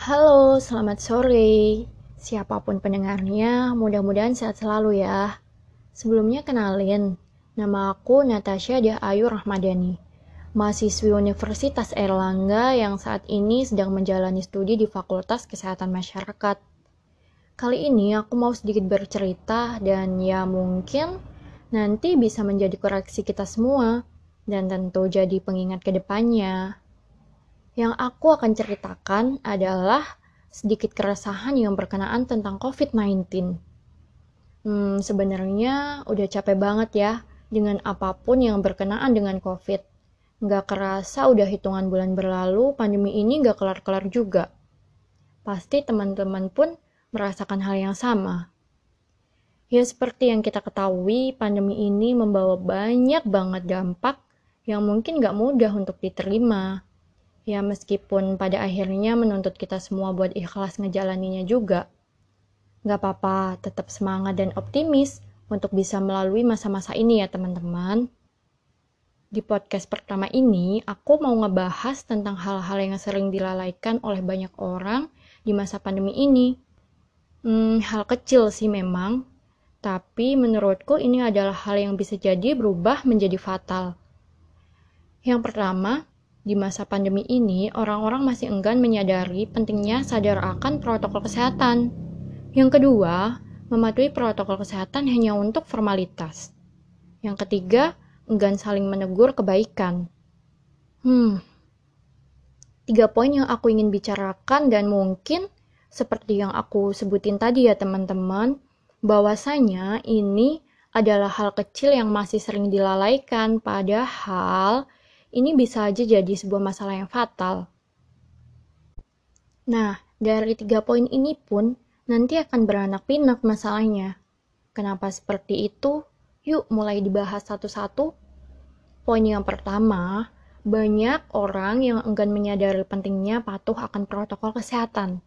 Halo, selamat sore. Siapa pun pendengarnya, mudah-mudahan sehat selalu ya. Sebelumnya kenalin, nama aku Natasha Dia Ayu Rahmadani, mahasiswi Universitas Erlangga yang saat ini sedang menjalani studi di Fakultas Kesehatan Masyarakat. Kali ini aku mau sedikit bercerita dan ya mungkin nanti bisa menjadi koreksi kita semua dan tentu jadi pengingat ke depannya. Yang aku akan ceritakan adalah sedikit keresahan yang berkenaan tentang COVID-19. Hmm, sebenarnya udah capek banget ya dengan apa pun yang berkenaan dengan COVID. Nggak kerasa udah hitungan bulan berlalu, pandemi ini nggak kelar-kelar juga. Pasti teman-teman pun merasakan hal yang sama. Ya seperti yang kita ketahui, pandemi ini membawa banyak banget dampak yang mungkin nggak mudah untuk diterima ya meskipun pada akhirnya menuntut kita semua buat ikhlas ngejalaninya juga. Gak apa-apa, tetap semangat dan optimis untuk bisa melalui masa-masa ini ya teman-teman. Di podcast pertama ini, aku mau ngebahas tentang hal-hal yang sering dilalaikan oleh banyak orang di masa pandemi ini. Hmm, hal kecil sih memang, tapi menurutku ini adalah hal yang bisa jadi berubah menjadi fatal. Yang pertama, di masa pandemi ini, orang-orang masih enggan menyadari pentingnya sadar akan protokol kesehatan. Yang kedua, mematuhi protokol kesehatan hanya untuk formalitas. Yang ketiga, enggan saling menegur kebaikan. Hmm, tiga poin yang aku ingin bicarakan dan mungkin seperti yang aku sebutin tadi ya teman-teman, bahwasanya ini adalah hal kecil yang masih sering dilalaikan, padahal ini bisa aja jadi sebuah masalah yang fatal. Nah, dari tiga poin ini pun nanti akan beranak pinak masalahnya. Kenapa seperti itu? Yuk mulai dibahas satu-satu. Poin yang pertama, banyak orang yang enggan menyadari pentingnya patuh akan protokol kesehatan.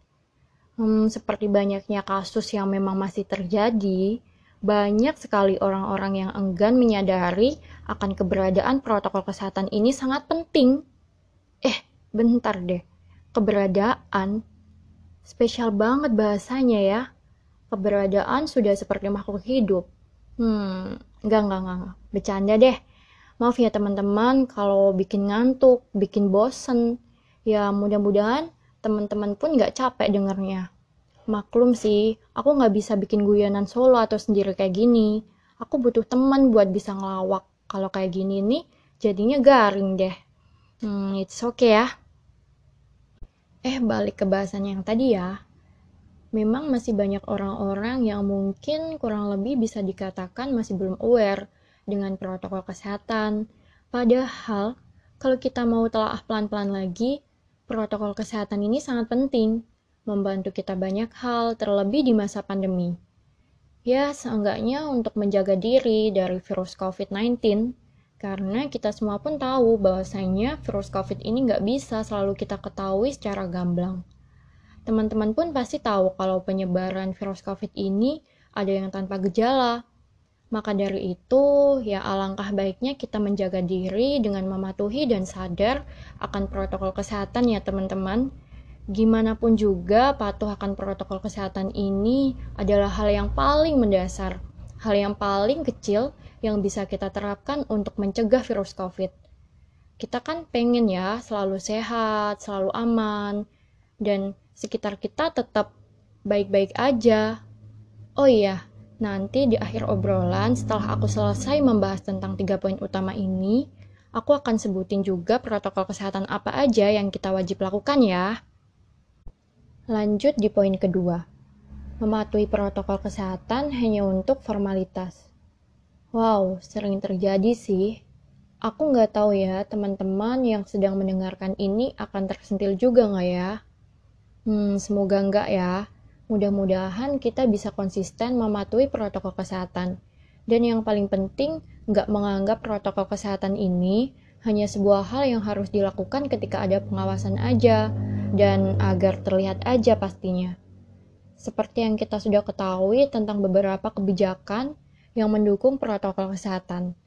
Hmm, seperti banyaknya kasus yang memang masih terjadi, banyak sekali orang-orang yang enggan menyadari akan keberadaan protokol kesehatan ini sangat penting. Eh, bentar deh. Keberadaan spesial banget bahasanya ya. Keberadaan sudah seperti makhluk hidup. Hmm, enggak, enggak, enggak, enggak. Bercanda deh. Maaf ya teman-teman kalau bikin ngantuk, bikin bosen. Ya mudah-mudahan teman-teman pun nggak capek dengernya. Maklum sih, aku nggak bisa bikin guyonan solo atau sendiri kayak gini. Aku butuh teman buat bisa ngelawak. Kalau kayak gini nih, jadinya garing deh. Hmm, it's okay ya. Eh, balik ke bahasan yang tadi ya. Memang masih banyak orang-orang yang mungkin kurang lebih bisa dikatakan masih belum aware dengan protokol kesehatan. Padahal, kalau kita mau telah pelan-pelan lagi, protokol kesehatan ini sangat penting membantu kita banyak hal, terlebih di masa pandemi. Ya, seenggaknya untuk menjaga diri dari virus COVID-19, karena kita semua pun tahu bahwasanya virus COVID ini nggak bisa selalu kita ketahui secara gamblang. Teman-teman pun pasti tahu kalau penyebaran virus COVID ini ada yang tanpa gejala. Maka dari itu, ya alangkah baiknya kita menjaga diri dengan mematuhi dan sadar akan protokol kesehatan ya teman-teman Gimana pun juga, patuh akan protokol kesehatan ini adalah hal yang paling mendasar, hal yang paling kecil yang bisa kita terapkan untuk mencegah virus COVID. Kita kan pengen ya selalu sehat, selalu aman, dan sekitar kita tetap baik-baik aja. Oh iya, nanti di akhir obrolan setelah aku selesai membahas tentang tiga poin utama ini, aku akan sebutin juga protokol kesehatan apa aja yang kita wajib lakukan ya. Lanjut di poin kedua, mematuhi protokol kesehatan hanya untuk formalitas. Wow, sering terjadi sih. Aku nggak tahu ya, teman-teman yang sedang mendengarkan ini akan tersentil juga nggak ya? Hmm, semoga nggak ya. Mudah-mudahan kita bisa konsisten mematuhi protokol kesehatan. Dan yang paling penting, nggak menganggap protokol kesehatan ini hanya sebuah hal yang harus dilakukan ketika ada pengawasan aja, dan agar terlihat aja pastinya. Seperti yang kita sudah ketahui tentang beberapa kebijakan yang mendukung protokol kesehatan.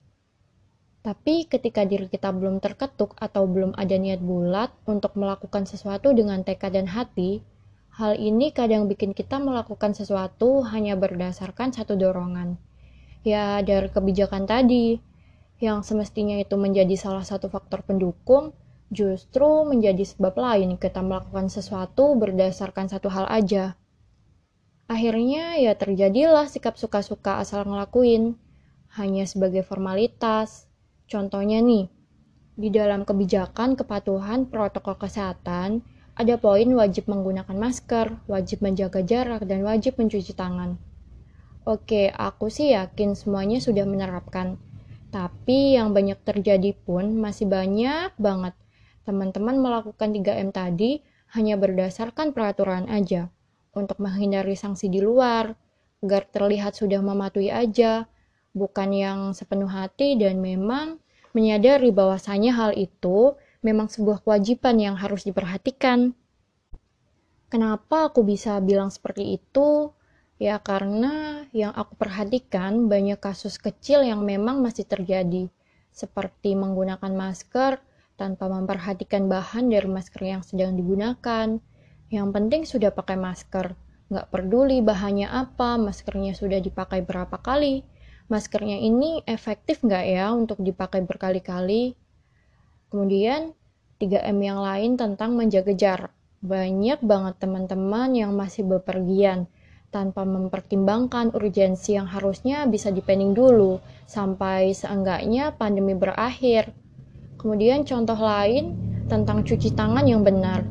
Tapi ketika diri kita belum terketuk atau belum ada niat bulat untuk melakukan sesuatu dengan tekad dan hati, Hal ini kadang bikin kita melakukan sesuatu hanya berdasarkan satu dorongan. Ya, dari kebijakan tadi, yang semestinya itu menjadi salah satu faktor pendukung, justru menjadi sebab lain kita melakukan sesuatu berdasarkan satu hal aja. Akhirnya ya terjadilah sikap suka-suka asal ngelakuin, hanya sebagai formalitas. Contohnya nih, di dalam kebijakan kepatuhan protokol kesehatan, ada poin wajib menggunakan masker, wajib menjaga jarak, dan wajib mencuci tangan. Oke, aku sih yakin semuanya sudah menerapkan. Tapi yang banyak terjadi pun masih banyak banget. Teman-teman melakukan 3M tadi hanya berdasarkan peraturan aja. Untuk menghindari sanksi di luar, agar terlihat sudah mematuhi aja, bukan yang sepenuh hati dan memang menyadari bahwasanya hal itu memang sebuah kewajiban yang harus diperhatikan. Kenapa aku bisa bilang seperti itu? Ya karena yang aku perhatikan banyak kasus kecil yang memang masih terjadi, seperti menggunakan masker tanpa memperhatikan bahan dari masker yang sedang digunakan. Yang penting sudah pakai masker, nggak peduli bahannya apa, maskernya sudah dipakai berapa kali, maskernya ini efektif nggak ya untuk dipakai berkali-kali. Kemudian 3M yang lain tentang menjaga jarak. Banyak banget teman-teman yang masih bepergian tanpa mempertimbangkan urgensi yang harusnya bisa dipending dulu sampai seenggaknya pandemi berakhir. Kemudian contoh lain tentang cuci tangan yang benar.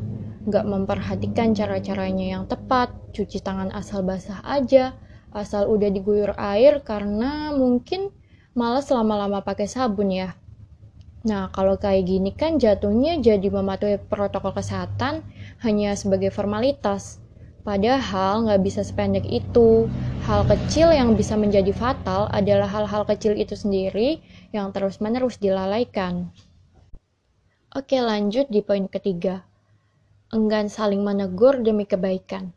Nggak memperhatikan cara-caranya yang tepat, cuci tangan asal basah aja, asal udah diguyur air karena mungkin malas lama-lama pakai sabun ya. Nah, kalau kayak gini kan jatuhnya jadi mematuhi protokol kesehatan hanya sebagai formalitas. Padahal nggak bisa sependek itu. Hal kecil yang bisa menjadi fatal adalah hal-hal kecil itu sendiri yang terus-menerus dilalaikan. Oke, lanjut di poin ketiga. Enggan saling menegur demi kebaikan.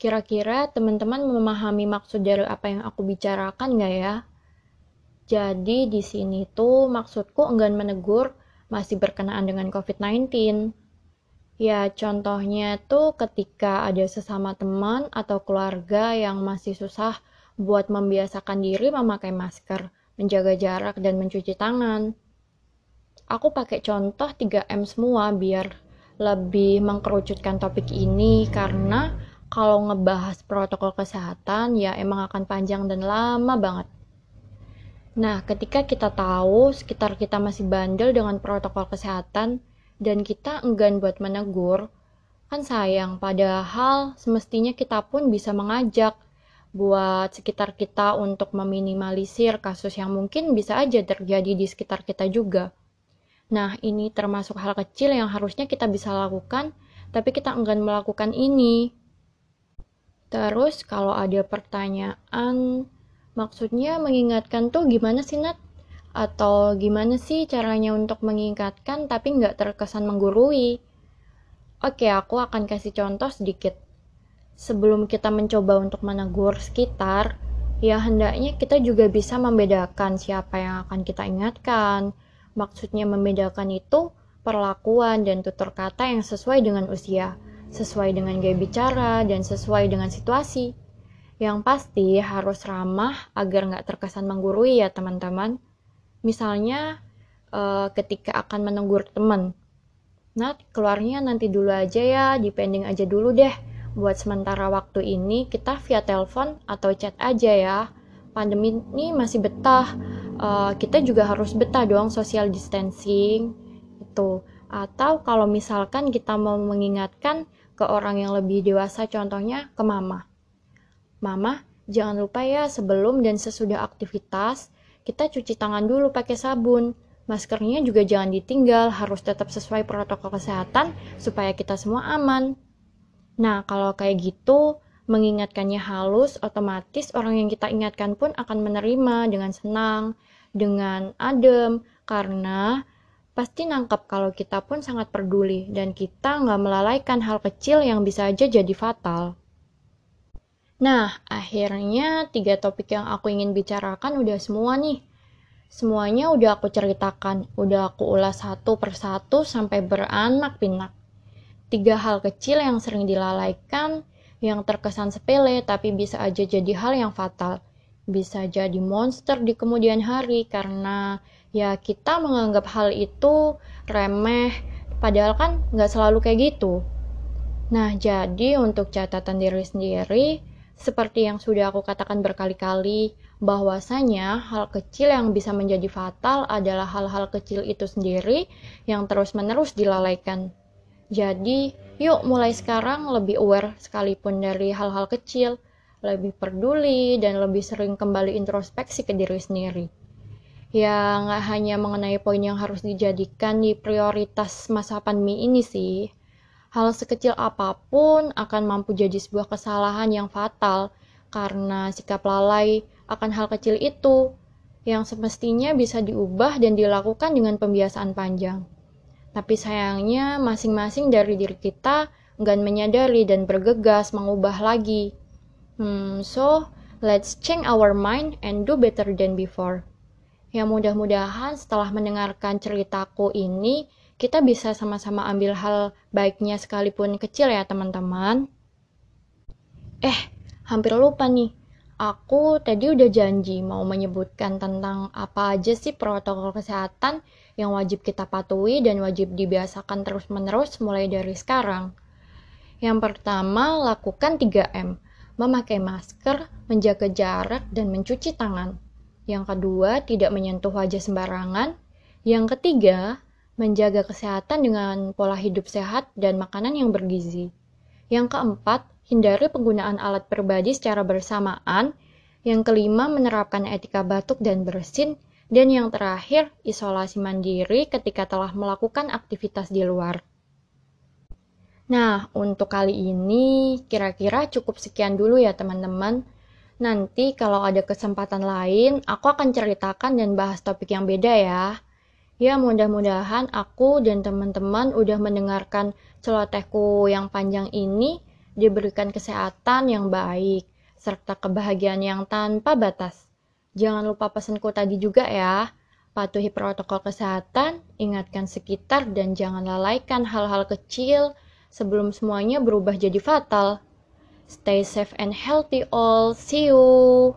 Kira-kira teman-teman memahami maksud dari apa yang aku bicarakan nggak ya? Jadi di sini tuh maksudku enggan menegur masih berkenaan dengan COVID-19. Ya contohnya tuh ketika ada sesama teman atau keluarga yang masih susah buat membiasakan diri memakai masker, menjaga jarak, dan mencuci tangan. Aku pakai contoh 3M semua biar lebih mengkerucutkan topik ini karena kalau ngebahas protokol kesehatan ya emang akan panjang dan lama banget. Nah, ketika kita tahu sekitar kita masih bandel dengan protokol kesehatan dan kita enggan buat menegur, kan sayang padahal semestinya kita pun bisa mengajak buat sekitar kita untuk meminimalisir kasus yang mungkin bisa aja terjadi di sekitar kita juga. Nah, ini termasuk hal kecil yang harusnya kita bisa lakukan, tapi kita enggan melakukan ini. Terus kalau ada pertanyaan, maksudnya mengingatkan tuh gimana sih Nat? Atau gimana sih caranya untuk mengingatkan tapi nggak terkesan menggurui? Oke, aku akan kasih contoh sedikit. Sebelum kita mencoba untuk menegur sekitar, ya hendaknya kita juga bisa membedakan siapa yang akan kita ingatkan. Maksudnya membedakan itu perlakuan dan tutur kata yang sesuai dengan usia sesuai dengan gaya bicara, dan sesuai dengan situasi. Yang pasti harus ramah agar nggak terkesan menggurui ya teman-teman. Misalnya uh, ketika akan menegur teman. Nah, keluarnya nanti dulu aja ya, dipending aja dulu deh. Buat sementara waktu ini kita via telepon atau chat aja ya. Pandemi ini masih betah. Uh, kita juga harus betah dong social distancing itu. Atau kalau misalkan kita mau mengingatkan ke orang yang lebih dewasa contohnya ke mama. Mama, jangan lupa ya sebelum dan sesudah aktivitas kita cuci tangan dulu pakai sabun. Maskernya juga jangan ditinggal, harus tetap sesuai protokol kesehatan supaya kita semua aman. Nah, kalau kayak gitu, mengingatkannya halus, otomatis orang yang kita ingatkan pun akan menerima dengan senang, dengan adem, karena pasti nangkep kalau kita pun sangat peduli dan kita nggak melalaikan hal kecil yang bisa aja jadi fatal. Nah, akhirnya tiga topik yang aku ingin bicarakan udah semua nih. Semuanya udah aku ceritakan, udah aku ulas satu persatu sampai beranak pinak. Tiga hal kecil yang sering dilalaikan, yang terkesan sepele tapi bisa aja jadi hal yang fatal. Bisa jadi monster di kemudian hari karena ya kita menganggap hal itu remeh, padahal kan nggak selalu kayak gitu. Nah, jadi untuk catatan diri sendiri, seperti yang sudah aku katakan berkali-kali, bahwasanya hal kecil yang bisa menjadi fatal adalah hal-hal kecil itu sendiri yang terus-menerus dilalaikan. Jadi, yuk mulai sekarang lebih aware sekalipun dari hal-hal kecil, lebih peduli, dan lebih sering kembali introspeksi ke diri sendiri. Ya, nggak hanya mengenai poin yang harus dijadikan di prioritas masa pandemi ini sih, Hal sekecil apa pun akan mampu jadi sebuah kesalahan yang fatal karena sikap lalai akan hal kecil itu yang semestinya bisa diubah dan dilakukan dengan pembiasaan panjang. Tapi sayangnya masing-masing dari diri kita nggak menyadari dan bergegas mengubah lagi. Hmm, so let's change our mind and do better than before. Ya mudah-mudahan setelah mendengarkan ceritaku ini, kita bisa sama-sama ambil hal baiknya sekalipun kecil ya teman-teman. Eh, hampir lupa nih. Aku tadi udah janji mau menyebutkan tentang apa aja sih protokol kesehatan yang wajib kita patuhi dan wajib dibiasakan terus-menerus mulai dari sekarang. Yang pertama, lakukan 3M. Memakai masker, menjaga jarak, dan mencuci tangan. Yang kedua, tidak menyentuh wajah sembarangan. Yang ketiga, menjaga kesehatan dengan pola hidup sehat dan makanan yang bergizi. Yang keempat, hindari penggunaan alat pribadi secara bersamaan. Yang kelima, menerapkan etika batuk dan bersin. Dan yang terakhir, isolasi mandiri ketika telah melakukan aktivitas di luar. Nah, untuk kali ini kira-kira cukup sekian dulu ya teman-teman. Nanti kalau ada kesempatan lain, aku akan ceritakan dan bahas topik yang beda ya. Ya, mudah-mudahan aku dan teman-teman udah mendengarkan celotehku yang panjang ini diberikan kesehatan yang baik serta kebahagiaan yang tanpa batas. Jangan lupa pesanku tadi juga ya. Patuhi protokol kesehatan, ingatkan sekitar dan jangan lalaikan hal-hal kecil sebelum semuanya berubah jadi fatal. Stay safe and healthy all. See you.